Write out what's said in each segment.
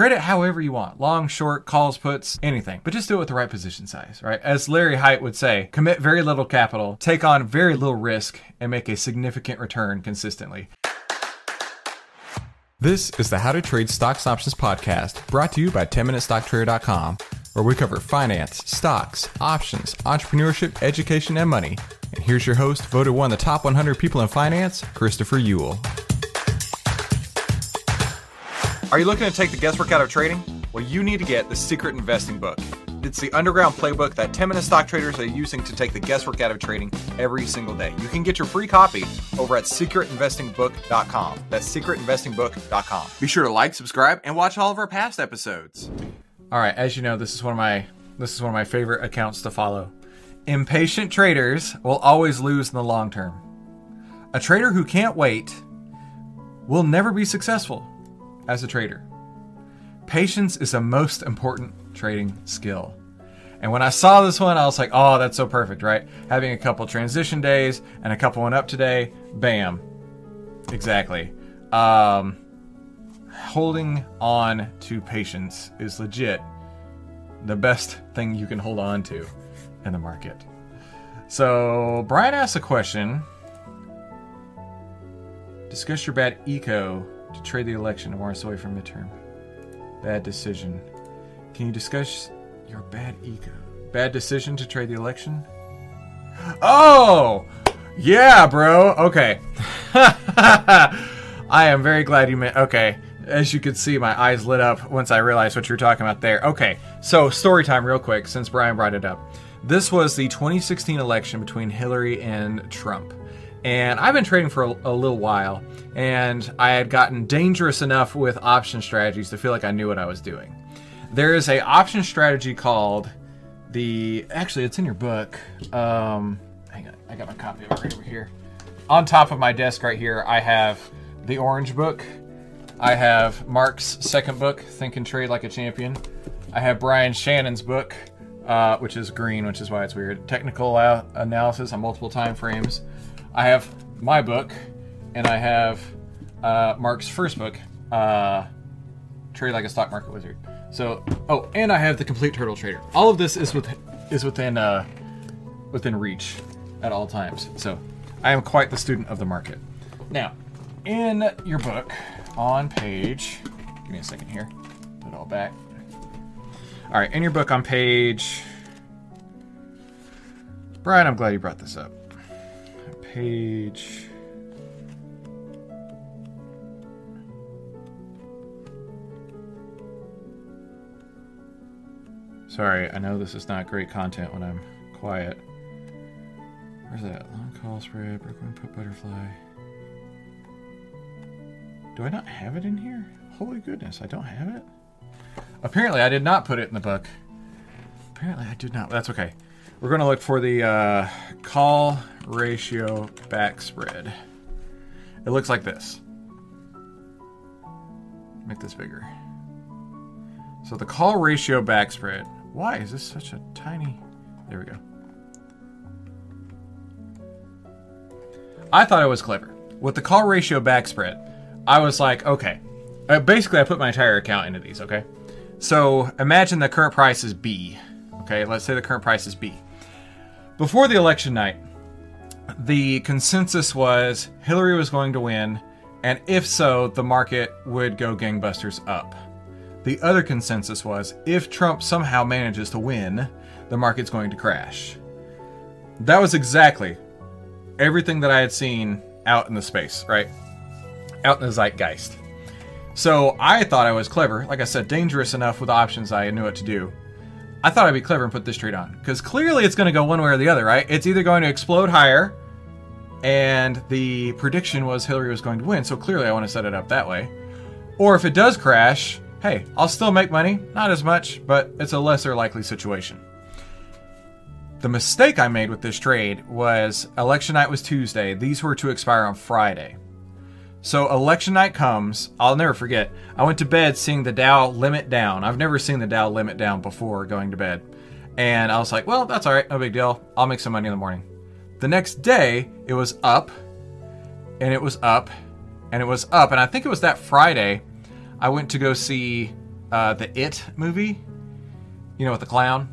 Trade it however you want long, short, calls, puts, anything. But just do it with the right position size, right? As Larry Hite would say, commit very little capital, take on very little risk, and make a significant return consistently. This is the How to Trade Stocks Options podcast brought to you by 10MinuteStockTrader.com, where we cover finance, stocks, options, entrepreneurship, education, and money. And here's your host, voted one of the top 100 people in finance, Christopher Uhl. Are you looking to take the guesswork out of trading? Well, you need to get the Secret Investing Book. It's the underground playbook that 10 minute stock traders are using to take the guesswork out of trading every single day. You can get your free copy over at secretinvestingbook.com. That's secretinvestingbook.com. Be sure to like, subscribe, and watch all of our past episodes. All right, as you know, this is one of my this is one of my favorite accounts to follow. Impatient traders will always lose in the long term. A trader who can't wait will never be successful as a trader. Patience is the most important trading skill. And when I saw this one, I was like, oh, that's so perfect, right? Having a couple transition days and a couple went up today, bam. Exactly. Um, holding on to patience is legit the best thing you can hold on to in the market. So, Brian asked a question Discuss your bad eco to trade the election warn us away from midterm. Bad decision. Can you discuss your bad ego? Bad decision to trade the election? Oh! Yeah, bro. Okay. I am very glad you meant. Okay. As you could see, my eyes lit up once I realized what you were talking about there. Okay. So, story time, real quick, since Brian brought it up. This was the 2016 election between Hillary and Trump. And I've been trading for a, a, little while, and I had gotten dangerous enough with option strategies to feel like I knew what I was doing. There is a option strategy called the. Actually, it's in your book. Um, hang on, I got my copy of it right over here. On top of my desk right here, I have the orange book. I have Mark's second book, Think and Trade Like a Champion. I have Brian Shannon's book, uh, which is green, which is why it's weird. Technical analysis on multiple time frames. I have my book, and I have uh, Mark's first book, uh, Trade Like a Stock Market Wizard. So, oh, and I have the Complete Turtle Trader. All of this is with is within uh, within reach at all times. So, I am quite the student of the market. Now, in your book, on page, give me a second here, put it all back. All right, in your book on page, Brian, I'm glad you brought this up page. Sorry, I know this is not great content when I'm quiet. Where's that? Long call spread, broken wing put butterfly. Do I not have it in here? Holy goodness, I don't have it? Apparently, I did not put it in the book. Apparently, I did not. That's okay. We're going to look for the uh, call ratio backspread. It looks like this. Make this bigger. So the call ratio backspread. Why is this such a tiny? There we go. I thought I was clever. With the call ratio backspread, I was like, okay. Uh, basically, I put my entire account into these, okay? So imagine the current price is B. Okay, let's say the current price is B. Before the election night, the consensus was Hillary was going to win, and if so, the market would go gangbusters up. The other consensus was if Trump somehow manages to win, the market's going to crash. That was exactly everything that I had seen out in the space, right? Out in the zeitgeist. So I thought I was clever. Like I said, dangerous enough with options I knew what to do. I thought I'd be clever and put this trade on because clearly it's going to go one way or the other, right? It's either going to explode higher, and the prediction was Hillary was going to win, so clearly I want to set it up that way. Or if it does crash, hey, I'll still make money, not as much, but it's a lesser likely situation. The mistake I made with this trade was election night was Tuesday. These were to expire on Friday. So election night comes. I'll never forget. I went to bed seeing the Dow limit down. I've never seen the Dow limit down before going to bed. And I was like, well, that's all right. No big deal. I'll make some money in the morning. The next day, it was up, and it was up, and it was up. And I think it was that Friday I went to go see uh, the It movie, you know, with the clown.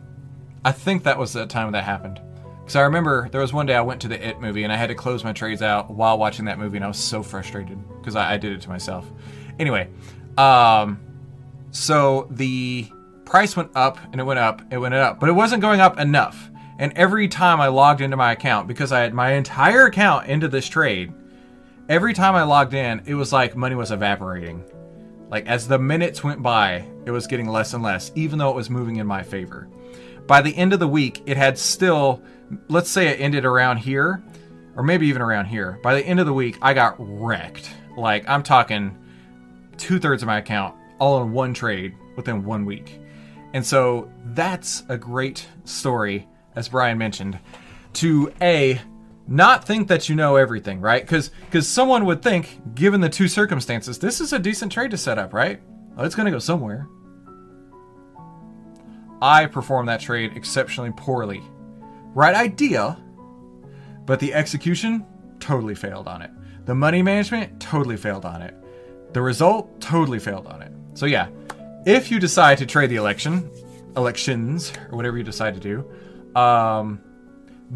I think that was the time that happened. Because I remember there was one day I went to the It movie and I had to close my trades out while watching that movie, and I was so frustrated because I, I, did it to myself. Anyway, um, so the price went up and it went up, it went up, but it wasn't going up enough. And every time I logged into my account, because I had my entire account into this trade, every time I logged in, it was like money was evaporating. Like as the minutes went by, it was getting less and less, even though it was moving in my favor. By the end of the week, it had still, let's say it ended around here, or maybe even around here. By the end of the week, I got wrecked. Like I'm talking two thirds of my account all in one trade within one week. And so that's a great story, as Brian mentioned, to A, not think that you know everything, right? Because because someone would think, given the two circumstances, this is a decent trade to set up, right? Well, it's going to go somewhere. I performed that trade exceptionally poorly. Right idea, but the execution totally failed on it. The money management totally failed on it. The result totally failed on it. So yeah, if you decide to trade the election, elections or whatever you decide to do, um,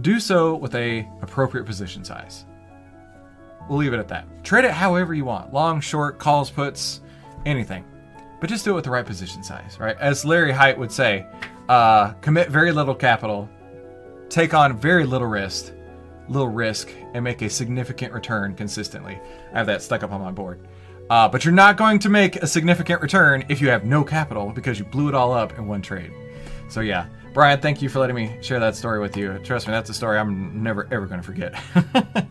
do so with a appropriate position size. We'll leave it at that. Trade it however you want long, short, calls, puts, anything. But just do it with the right position size, right? As Larry Hite would say, uh, commit very little capital, take on very little risk, little risk, and make a significant return consistently. I have that stuck up on my board. Uh, but you're not going to make a significant return if you have no capital because you blew it all up in one trade. So yeah, Brian, thank you for letting me share that story with you. Trust me, that's a story I'm never ever going to forget.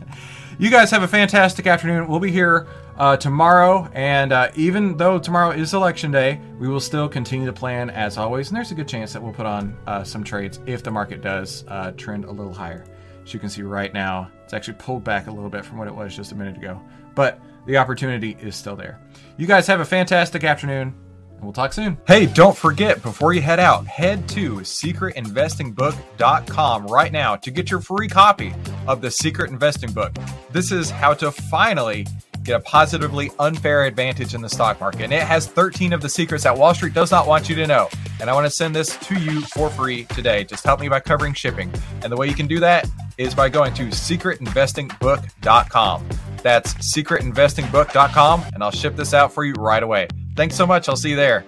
you guys have a fantastic afternoon. We'll be here uh, tomorrow, and uh, even though tomorrow is election day, we will still continue to plan as always. And there's a good chance that we'll put on uh, some trades if the market does uh, trend a little higher. As you can see right now, it's actually pulled back a little bit from what it was just a minute ago, but the opportunity is still there. You guys have a fantastic afternoon we'll talk soon. Hey, don't forget before you head out, head to secretinvestingbook.com right now to get your free copy of the Secret Investing Book. This is how to finally get a positively unfair advantage in the stock market. And it has 13 of the secrets that Wall Street does not want you to know. And I want to send this to you for free today. Just help me by covering shipping. And the way you can do that is by going to secretinvestingbook.com. That's secretinvestingbook.com, and I'll ship this out for you right away. Thanks so much. I'll see you there.